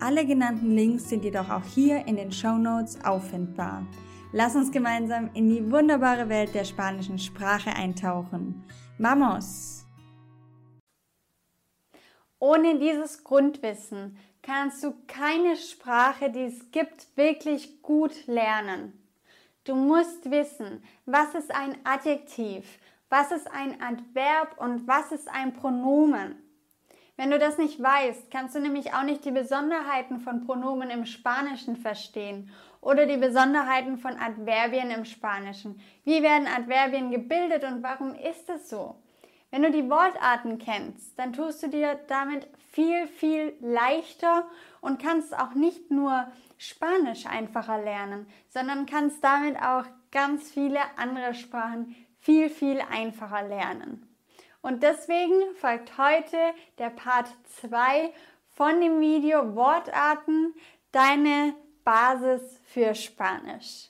alle genannten Links sind jedoch auch hier in den Show Notes auffindbar. Lass uns gemeinsam in die wunderbare Welt der spanischen Sprache eintauchen. Vamos! Ohne dieses Grundwissen kannst du keine Sprache, die es gibt, wirklich gut lernen. Du musst wissen, was ist ein Adjektiv, was ist ein Adverb und was ist ein Pronomen. Wenn du das nicht weißt, kannst du nämlich auch nicht die Besonderheiten von Pronomen im Spanischen verstehen oder die Besonderheiten von Adverbien im Spanischen. Wie werden Adverbien gebildet und warum ist es so? Wenn du die Wortarten kennst, dann tust du dir damit viel, viel leichter und kannst auch nicht nur Spanisch einfacher lernen, sondern kannst damit auch ganz viele andere Sprachen viel, viel einfacher lernen. Und deswegen folgt heute der Part 2 von dem Video Wortarten, deine Basis für Spanisch.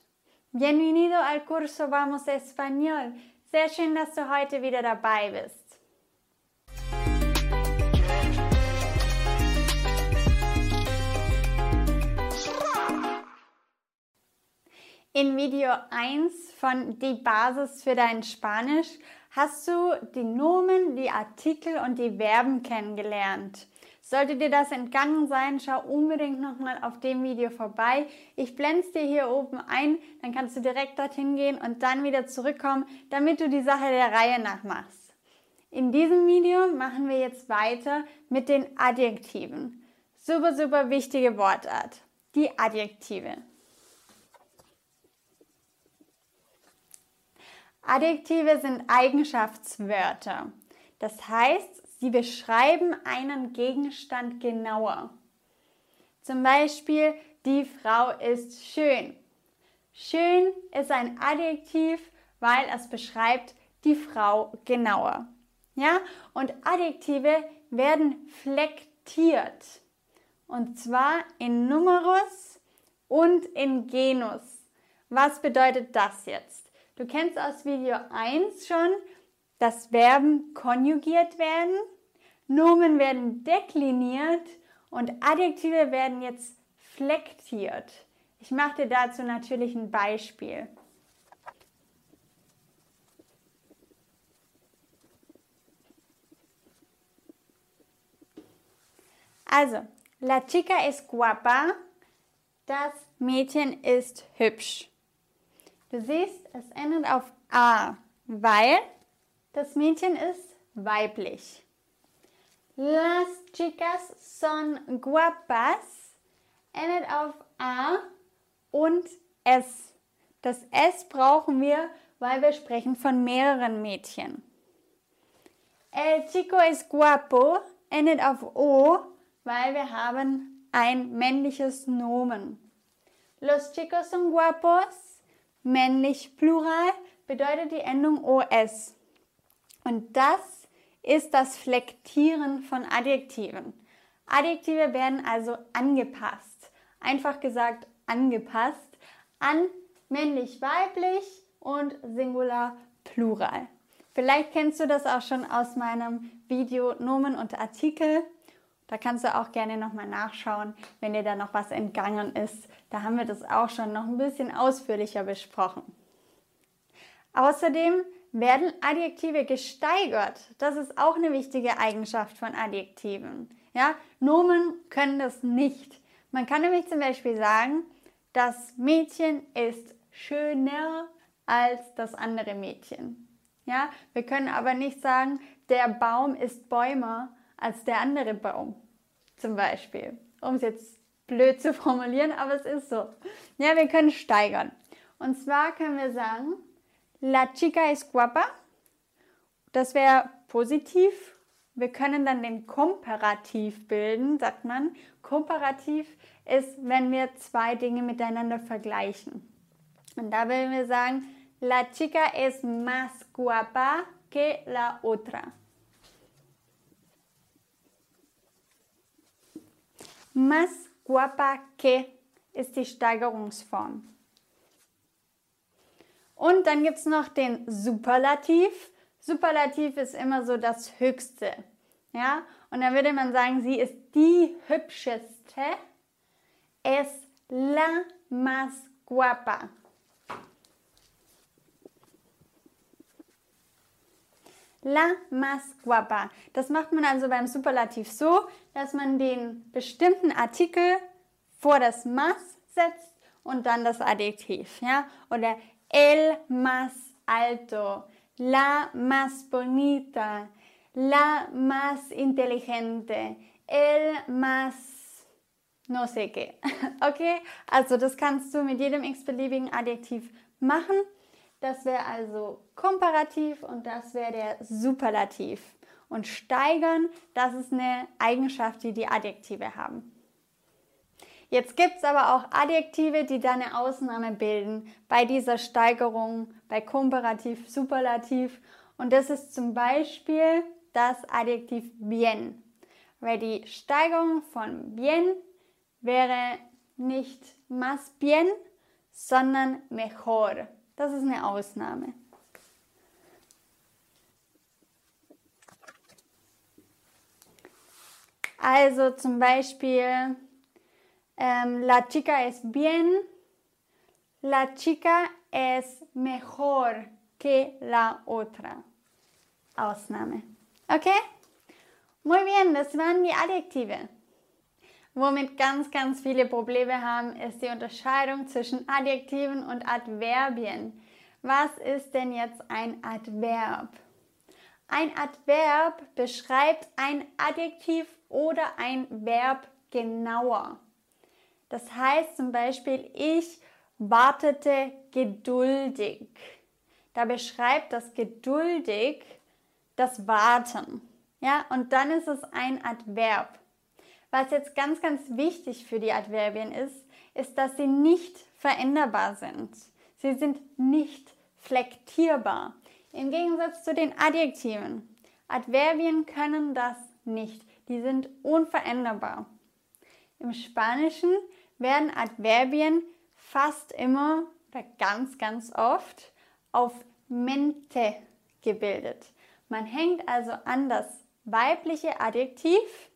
Bienvenido al curso Vamos Español. Sehr schön, dass du heute wieder dabei bist. In Video 1 von Die Basis für dein Spanisch hast du die Nomen, die Artikel und die Verben kennengelernt. Sollte dir das entgangen sein, schau unbedingt nochmal auf dem Video vorbei. Ich blende dir hier oben ein, dann kannst du direkt dorthin gehen und dann wieder zurückkommen, damit du die Sache der Reihe nach machst. In diesem Video machen wir jetzt weiter mit den Adjektiven. Super, super wichtige Wortart. Die Adjektive. Adjektive sind Eigenschaftswörter. Das heißt, sie beschreiben einen Gegenstand genauer. Zum Beispiel, die Frau ist schön. Schön ist ein Adjektiv, weil es beschreibt die Frau genauer. Ja? Und Adjektive werden flektiert. Und zwar in Numerus und in Genus. Was bedeutet das jetzt? Du kennst aus Video 1 schon, dass Verben konjugiert werden, Nomen werden dekliniert und Adjektive werden jetzt flektiert. Ich mache dir dazu natürlich ein Beispiel. Also, la chica es guapa. Das Mädchen ist hübsch. Du siehst, es endet auf A, weil das Mädchen ist weiblich. Las chicas son guapas endet auf A und S. Das S brauchen wir, weil wir sprechen von mehreren Mädchen. El chico es guapo endet auf O, weil wir haben ein männliches Nomen. Los chicos son guapos männlich Plural bedeutet die Endung OS. Und das ist das Flektieren von Adjektiven. Adjektive werden also angepasst. Einfach gesagt angepasst an männlich-weiblich und Singular Plural. Vielleicht kennst du das auch schon aus meinem Video Nomen und Artikel. Da kannst du auch gerne nochmal nachschauen, wenn dir da noch was entgangen ist. Da haben wir das auch schon noch ein bisschen ausführlicher besprochen. Außerdem werden Adjektive gesteigert. Das ist auch eine wichtige Eigenschaft von Adjektiven. Ja, Nomen können das nicht. Man kann nämlich zum Beispiel sagen, das Mädchen ist schöner als das andere Mädchen. Ja, wir können aber nicht sagen, der Baum ist bäumer als der andere Baum. Zum Beispiel. Um es jetzt blöd zu formulieren, aber es ist so. Ja, wir können steigern. Und zwar können wir sagen, la chica es guapa. Das wäre positiv, wir können dann den Komparativ bilden, sagt man. Komparativ ist, wenn wir zwei Dinge miteinander vergleichen. Und da würden wir sagen, la chica es más guapa que la otra. Más guapa que ist die Steigerungsform. Und dann gibt es noch den Superlativ. Superlativ ist immer so das Höchste. Ja? Und dann würde man sagen, sie ist die hübscheste. Es la más guapa. La más guapa. Das macht man also beim Superlativ so, dass man den bestimmten Artikel vor das más setzt und dann das Adjektiv. Ja? Oder el más alto, la más bonita, la más inteligente, el más no sé qué. Okay? Also das kannst du mit jedem x-beliebigen Adjektiv machen. Das wäre also komparativ und das wäre der Superlativ. Und steigern, das ist eine Eigenschaft, die die Adjektive haben. Jetzt gibt es aber auch Adjektive, die da eine Ausnahme bilden bei dieser Steigerung, bei Komparativ, Superlativ. Und das ist zum Beispiel das Adjektiv bien. Weil die Steigerung von bien wäre nicht más bien, sondern mejor. Das ist eine Ausnahme. Also zum Beispiel, ähm, la chica es bien, la chica es mejor que la otra. Ausnahme. Okay? Muy bien, das waren die Adjektive. Womit ganz, ganz viele Probleme haben, ist die Unterscheidung zwischen Adjektiven und Adverbien. Was ist denn jetzt ein Adverb? Ein Adverb beschreibt ein Adjektiv oder ein Verb genauer. Das heißt zum Beispiel, ich wartete geduldig. Da beschreibt das geduldig das Warten. Ja, und dann ist es ein Adverb. Was jetzt ganz, ganz wichtig für die Adverbien ist, ist, dass sie nicht veränderbar sind. Sie sind nicht flektierbar. Im Gegensatz zu den Adjektiven. Adverbien können das nicht. Die sind unveränderbar. Im Spanischen werden Adverbien fast immer oder ganz, ganz oft auf mente gebildet. Man hängt also an das weibliche Adjektiv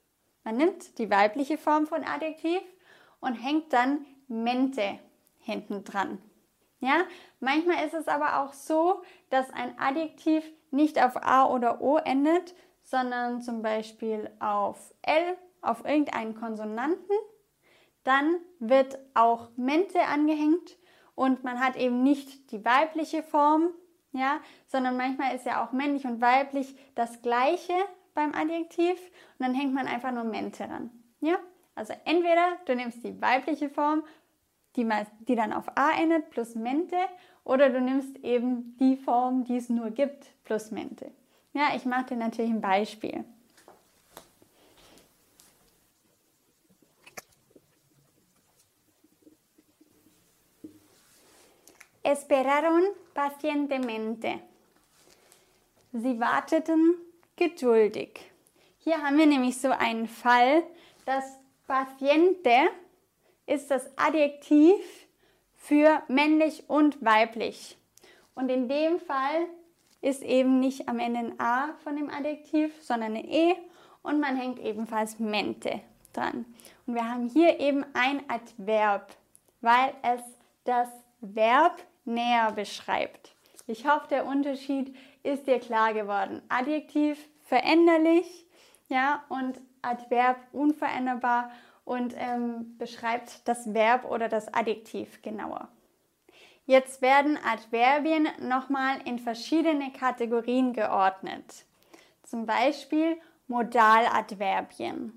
man nimmt die weibliche Form von Adjektiv und hängt dann mente hinten dran. Ja, manchmal ist es aber auch so, dass ein Adjektiv nicht auf A oder O endet, sondern zum Beispiel auf L, auf irgendeinen Konsonanten. Dann wird auch mente angehängt und man hat eben nicht die weibliche Form, ja, sondern manchmal ist ja auch männlich und weiblich das gleiche, beim Adjektiv und dann hängt man einfach nur mente ran. Ja? Also entweder du nimmst die weibliche Form, die, die dann auf a endet, plus mente, oder du nimmst eben die Form, die es nur gibt, plus mente. Ja, ich mache dir natürlich ein Beispiel. Esperaron pacientemente. Sie warteten geduldig. Hier haben wir nämlich so einen Fall, das paciente ist das Adjektiv für männlich und weiblich. Und in dem Fall ist eben nicht am Ende ein A von dem Adjektiv, sondern eine E und man hängt ebenfalls mente dran. Und wir haben hier eben ein Adverb, weil es das Verb näher beschreibt. Ich hoffe, der Unterschied ist dir klar geworden. Adjektiv veränderlich, ja, und Adverb unveränderbar und ähm, beschreibt das Verb oder das Adjektiv genauer. Jetzt werden Adverbien nochmal in verschiedene Kategorien geordnet. Zum Beispiel Modaladverbien.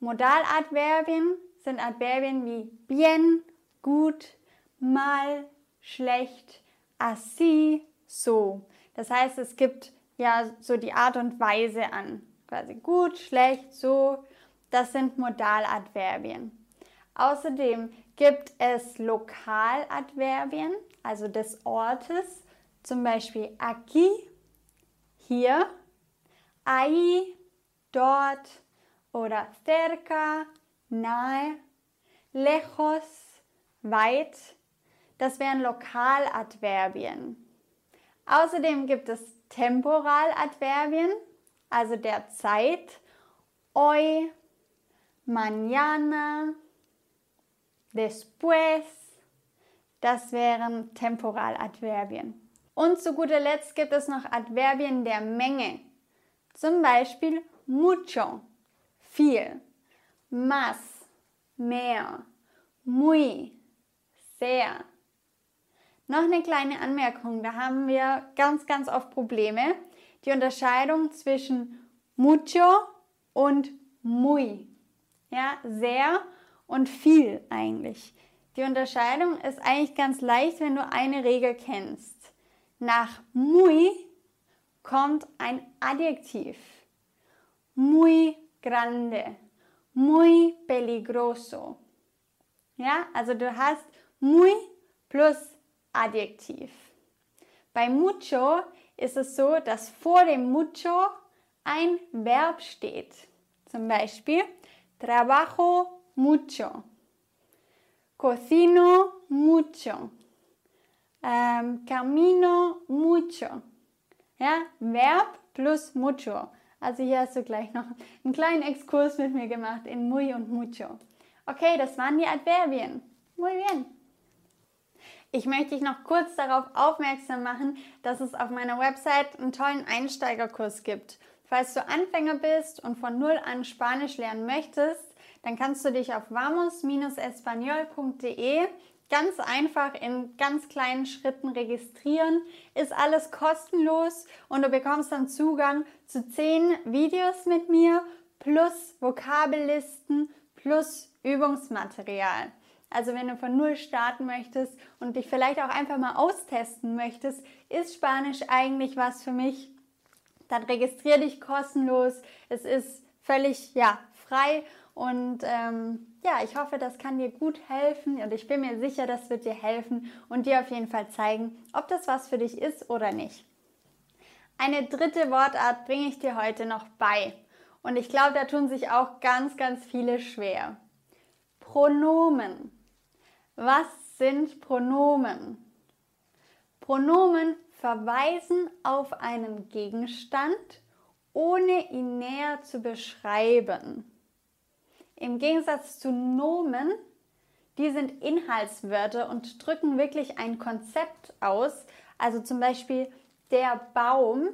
Modaladverbien sind Adverbien wie bien, gut, mal, schlecht, así, so. Das heißt, es gibt ja so die Art und Weise an. quasi gut, schlecht, so. Das sind Modaladverbien. Außerdem gibt es Lokaladverbien, also des Ortes, zum Beispiel aquí, hier, ahí, dort oder cerca, nahe, lejos, weit. Das wären Lokaladverbien. Außerdem gibt es Temporaladverbien, also der Zeit. Hoy, mañana, después. Das wären Temporaladverbien. Und zu guter Letzt gibt es noch Adverbien der Menge. Zum Beispiel mucho, viel, más, mehr, muy, sehr. Noch eine kleine Anmerkung, da haben wir ganz, ganz oft Probleme. Die Unterscheidung zwischen mucho und muy. Ja, sehr und viel eigentlich. Die Unterscheidung ist eigentlich ganz leicht, wenn du eine Regel kennst. Nach muy kommt ein Adjektiv. Muy grande, muy peligroso. Ja, also du hast muy plus Adjektiv. Bei mucho ist es so, dass vor dem mucho ein Verb steht. Zum Beispiel trabajo mucho, cocino mucho, ähm, camino mucho. Ja, Verb plus mucho. Also hier hast du gleich noch einen kleinen Exkurs mit mir gemacht in muy und mucho. Okay, das waren die Adverbien. Muy bien. Ich möchte dich noch kurz darauf aufmerksam machen, dass es auf meiner Website einen tollen Einsteigerkurs gibt. Falls du Anfänger bist und von Null an Spanisch lernen möchtest, dann kannst du dich auf vamos-espanol.de ganz einfach in ganz kleinen Schritten registrieren. Ist alles kostenlos und du bekommst dann Zugang zu zehn Videos mit mir plus Vokabellisten plus Übungsmaterial. Also wenn du von Null starten möchtest und dich vielleicht auch einfach mal austesten möchtest, ist Spanisch eigentlich was für mich? Dann registriere dich kostenlos. Es ist völlig ja, frei und ähm, ja, ich hoffe, das kann dir gut helfen und ich bin mir sicher, das wird dir helfen und dir auf jeden Fall zeigen, ob das was für dich ist oder nicht. Eine dritte Wortart bringe ich dir heute noch bei und ich glaube, da tun sich auch ganz, ganz viele schwer. Pronomen. Was sind Pronomen? Pronomen verweisen auf einen Gegenstand, ohne ihn näher zu beschreiben. Im Gegensatz zu Nomen, die sind Inhaltswörter und drücken wirklich ein Konzept aus. Also zum Beispiel der Baum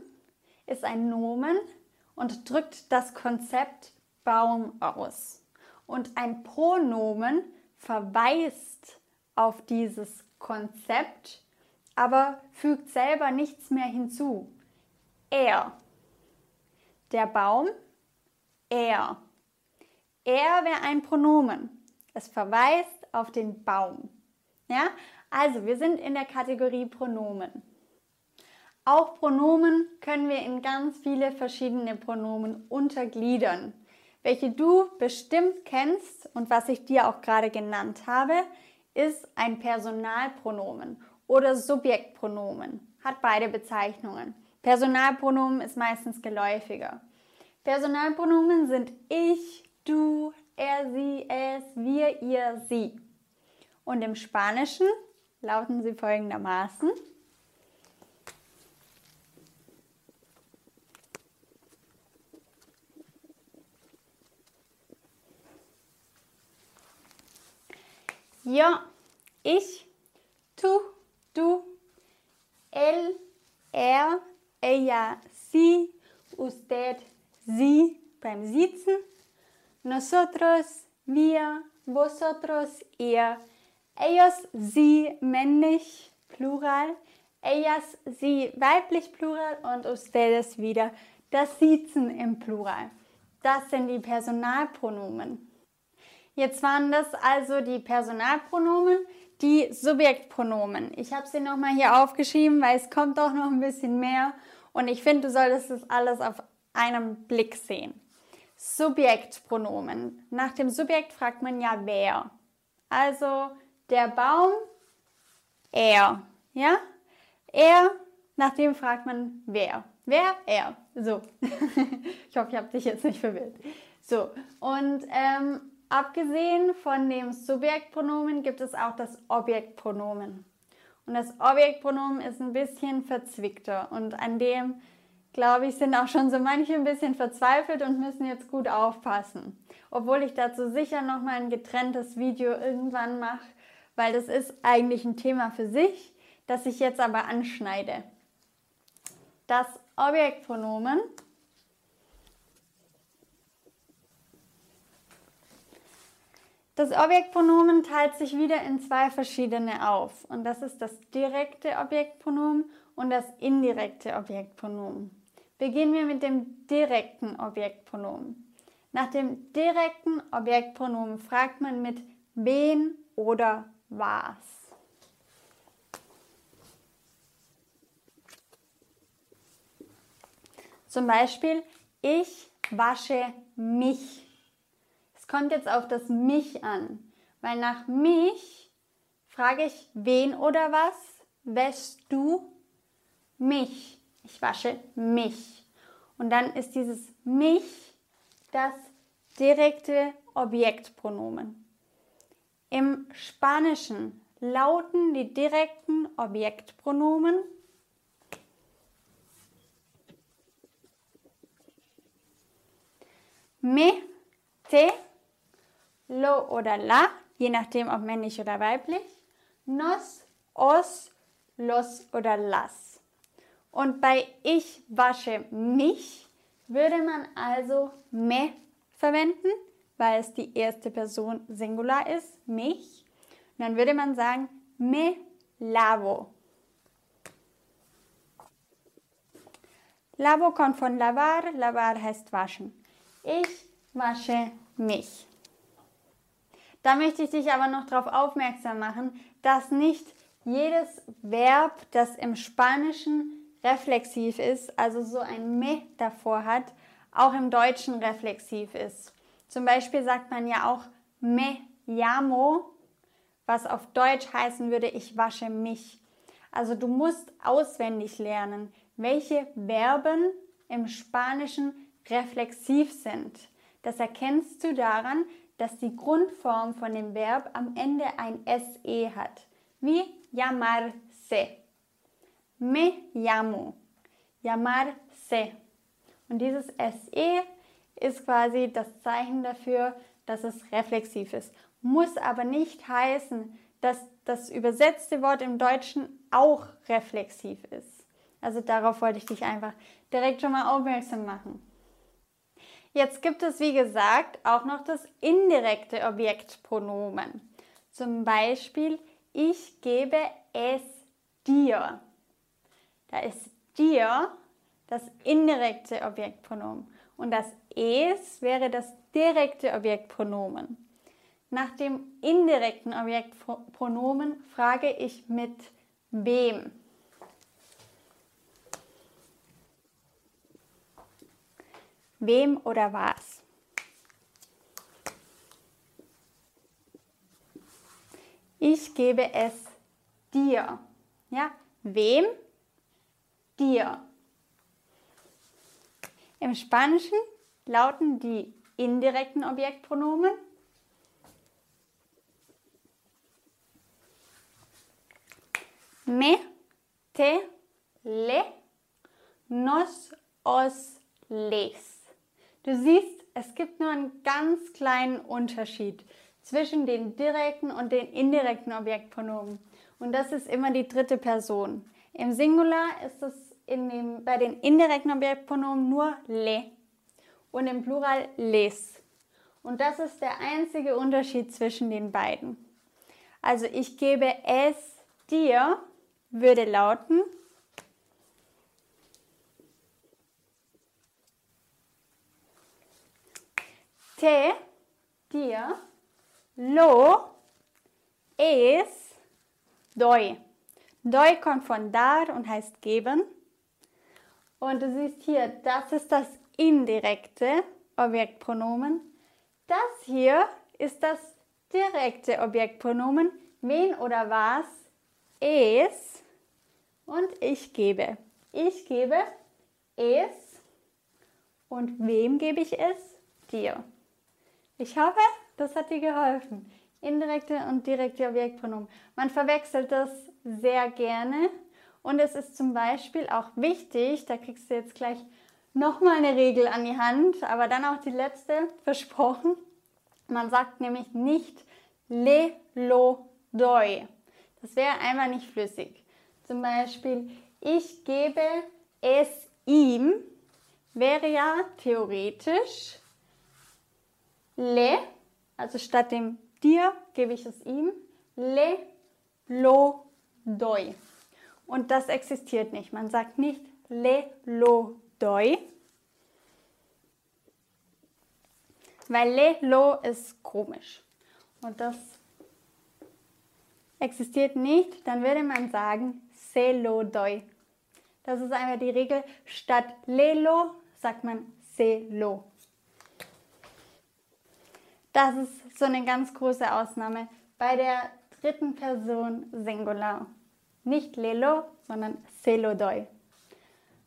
ist ein Nomen und drückt das Konzept Baum aus. Und ein Pronomen verweist auf dieses Konzept, aber fügt selber nichts mehr hinzu. Er. Der Baum, er. Er wäre ein Pronomen. Es verweist auf den Baum. Ja? Also, wir sind in der Kategorie Pronomen. Auch Pronomen können wir in ganz viele verschiedene Pronomen untergliedern. Welche du bestimmt kennst und was ich dir auch gerade genannt habe, ist ein Personalpronomen oder Subjektpronomen. Hat beide Bezeichnungen. Personalpronomen ist meistens geläufiger. Personalpronomen sind ich, du, er, sie, es, wir, ihr, sie. Und im Spanischen lauten sie folgendermaßen. Yo, ich, tú, du, él, er, ella, sie, usted, sie beim Sitzen nosotros, wir, vosotros, ihr, ellos, sie, männlich, Plural, ellas, sie, weiblich, Plural und ustedes wieder das Siezen im Plural. Das sind die Personalpronomen. Jetzt waren das also die Personalpronomen, die Subjektpronomen. Ich habe sie nochmal hier aufgeschrieben, weil es kommt auch noch ein bisschen mehr und ich finde, du solltest das alles auf einem Blick sehen. Subjektpronomen. Nach dem Subjekt fragt man ja wer. Also der Baum, er. Ja? Er, nach dem fragt man wer. Wer? Er. So. ich hoffe, ich habe dich jetzt nicht verwirrt. So. Und ähm, abgesehen von dem Subjektpronomen gibt es auch das Objektpronomen. Und das Objektpronomen ist ein bisschen verzwickter und an dem, glaube ich, sind auch schon so manche ein bisschen verzweifelt und müssen jetzt gut aufpassen. Obwohl ich dazu sicher nochmal ein getrenntes Video irgendwann mache, weil das ist eigentlich ein Thema für sich, das ich jetzt aber anschneide. Das Objektpronomen Das Objektpronomen teilt sich wieder in zwei verschiedene auf. Und das ist das direkte Objektpronomen und das indirekte Objektpronomen. Beginnen wir mit dem direkten Objektpronomen. Nach dem direkten Objektpronomen fragt man mit wen oder was. Zum Beispiel, ich wasche mich kommt jetzt auf das mich an, weil nach mich frage ich wen oder was wäschst du mich. Ich wasche mich. Und dann ist dieses mich das direkte Objektpronomen. Im Spanischen lauten die direkten Objektpronomen me, te, lo oder la, je nachdem ob männlich oder weiblich, nos, os, los oder las. Und bei ich wasche mich würde man also me verwenden, weil es die erste Person Singular ist, mich. Und dann würde man sagen me lavo. Lavo kommt von lavar, lavar heißt waschen. Ich wasche mich. Da möchte ich dich aber noch darauf aufmerksam machen, dass nicht jedes Verb, das im Spanischen reflexiv ist, also so ein me davor hat, auch im Deutschen reflexiv ist. Zum Beispiel sagt man ja auch me llamo, was auf Deutsch heißen würde, ich wasche mich. Also du musst auswendig lernen, welche Verben im Spanischen reflexiv sind. Das erkennst du daran, dass die Grundform von dem Verb am Ende ein SE hat, wie llamarse. Me llamo. Llamarse. Und dieses SE ist quasi das Zeichen dafür, dass es reflexiv ist. Muss aber nicht heißen, dass das übersetzte Wort im Deutschen auch reflexiv ist. Also darauf wollte ich dich einfach direkt schon mal aufmerksam machen. Jetzt gibt es, wie gesagt, auch noch das indirekte Objektpronomen. Zum Beispiel, ich gebe es dir. Da ist dir das indirekte Objektpronomen und das es wäre das direkte Objektpronomen. Nach dem indirekten Objektpronomen frage ich mit wem. Wem oder was? Ich gebe es dir. Ja, wem? Dir. Im Spanischen lauten die indirekten Objektpronomen me, te, le, nos, os, les. Du siehst, es gibt nur einen ganz kleinen Unterschied zwischen den direkten und den indirekten Objektpronomen. Und das ist immer die dritte Person. Im Singular ist es dem, bei den indirekten Objektpronomen nur le und im Plural les. Und das ist der einzige Unterschied zwischen den beiden. Also ich gebe es dir würde lauten te, dir, lo, es, doi. Doi kommt von dar und heißt geben. Und du siehst hier, das ist das indirekte Objektpronomen. Das hier ist das direkte Objektpronomen. Wen oder was? Es. Und ich gebe. Ich gebe es. Und wem gebe ich es? Dir. Ich hoffe, das hat dir geholfen. Indirekte und direkte Objektpronomen. Man verwechselt das sehr gerne. Und es ist zum Beispiel auch wichtig, da kriegst du jetzt gleich nochmal eine Regel an die Hand, aber dann auch die letzte, versprochen. Man sagt nämlich nicht le, lo, doi. Das wäre einfach nicht flüssig. Zum Beispiel, ich gebe es ihm, wäre ja theoretisch le, also statt dem dir gebe ich es ihm, le, lo, doi. Und das existiert nicht. Man sagt nicht le, lo, doi. Weil le, lo ist komisch. Und das existiert nicht. Dann würde man sagen se, lo, doi. Das ist einfach die Regel. Statt le, lo sagt man se, lo. Das ist so eine ganz große Ausnahme bei der dritten Person Singular. Nicht lelo, sondern se, lo.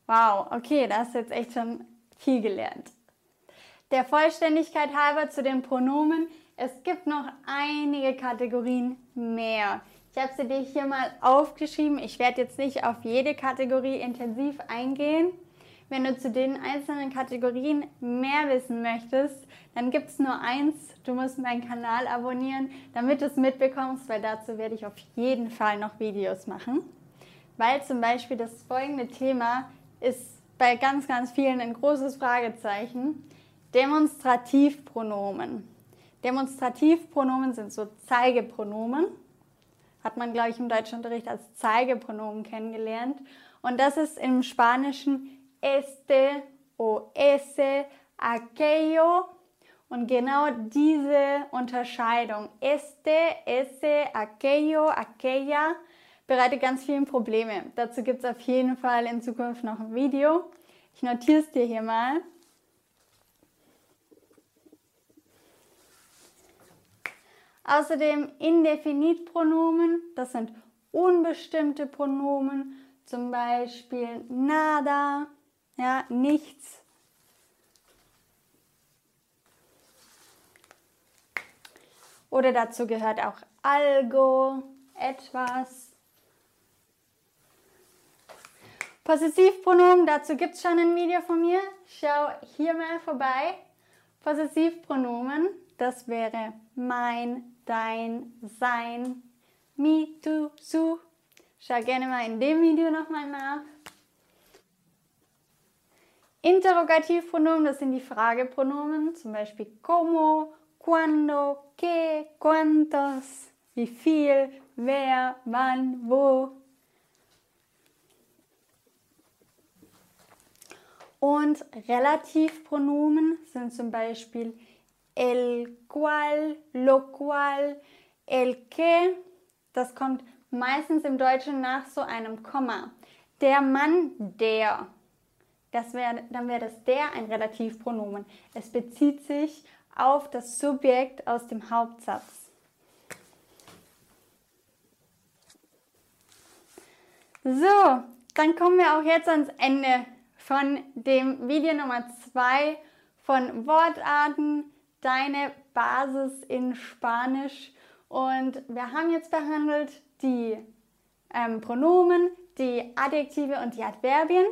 Wow, okay, da hast du jetzt echt schon viel gelernt. Der Vollständigkeit halber zu den Pronomen. Es gibt noch einige Kategorien mehr. Ich habe sie dir hier mal aufgeschrieben. Ich werde jetzt nicht auf jede Kategorie intensiv eingehen. Wenn du zu den einzelnen Kategorien mehr wissen möchtest, dann gibt es nur eins. Du musst meinen Kanal abonnieren, damit du es mitbekommst, weil dazu werde ich auf jeden Fall noch Videos machen. Weil zum Beispiel das folgende Thema ist bei ganz, ganz vielen ein großes Fragezeichen. Demonstrativpronomen. Demonstrativpronomen sind so Zeigepronomen. Hat man, glaube ich, im Deutschunterricht als Zeigepronomen kennengelernt. Und das ist im Spanischen este o ese, aquello. Und genau diese Unterscheidung, este, ese, aquello, aquella, bereitet ganz viele Probleme. Dazu gibt es auf jeden Fall in Zukunft noch ein Video. Ich notiere es dir hier mal. Außerdem Indefinitpronomen, das sind unbestimmte Pronomen, zum Beispiel nada, ja, nichts. Oder dazu gehört auch algo, etwas. Possessivpronomen, dazu gibt es schon ein Video von mir. Schau hier mal vorbei. Possessivpronomen, das wäre mein, dein, sein, me, du, su. Schau gerne mal in dem Video nochmal nach. Interrogativpronomen, das sind die Fragepronomen, zum Beispiel como, cuando, qué, cuántos, wie viel, wer, wann, wo. Und Relativpronomen sind zum Beispiel el cual, lo cual, el que. Das kommt meistens im Deutschen nach so einem Komma. Der Mann, der. Das wär, dann wäre das der ein Relativpronomen. Es bezieht sich auf das Subjekt aus dem Hauptsatz. So, dann kommen wir auch jetzt ans Ende von dem Video Nummer 2 von Wortarten, deine Basis in Spanisch. Und wir haben jetzt behandelt die ähm, Pronomen, die Adjektive und die Adverbien.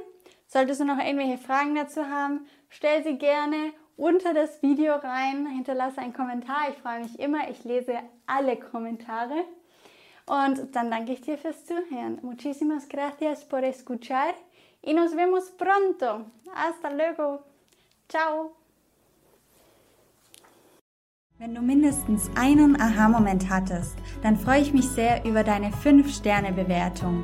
Solltest du noch irgendwelche Fragen dazu haben, stell sie gerne unter das Video rein, hinterlasse einen Kommentar. Ich freue mich immer, ich lese alle Kommentare. Und dann danke ich dir fürs Zuhören. Muchísimas gracias por escuchar y nos vemos pronto. Hasta luego. Ciao. Wenn du mindestens einen Aha-Moment hattest, dann freue ich mich sehr über deine 5-Sterne-Bewertung.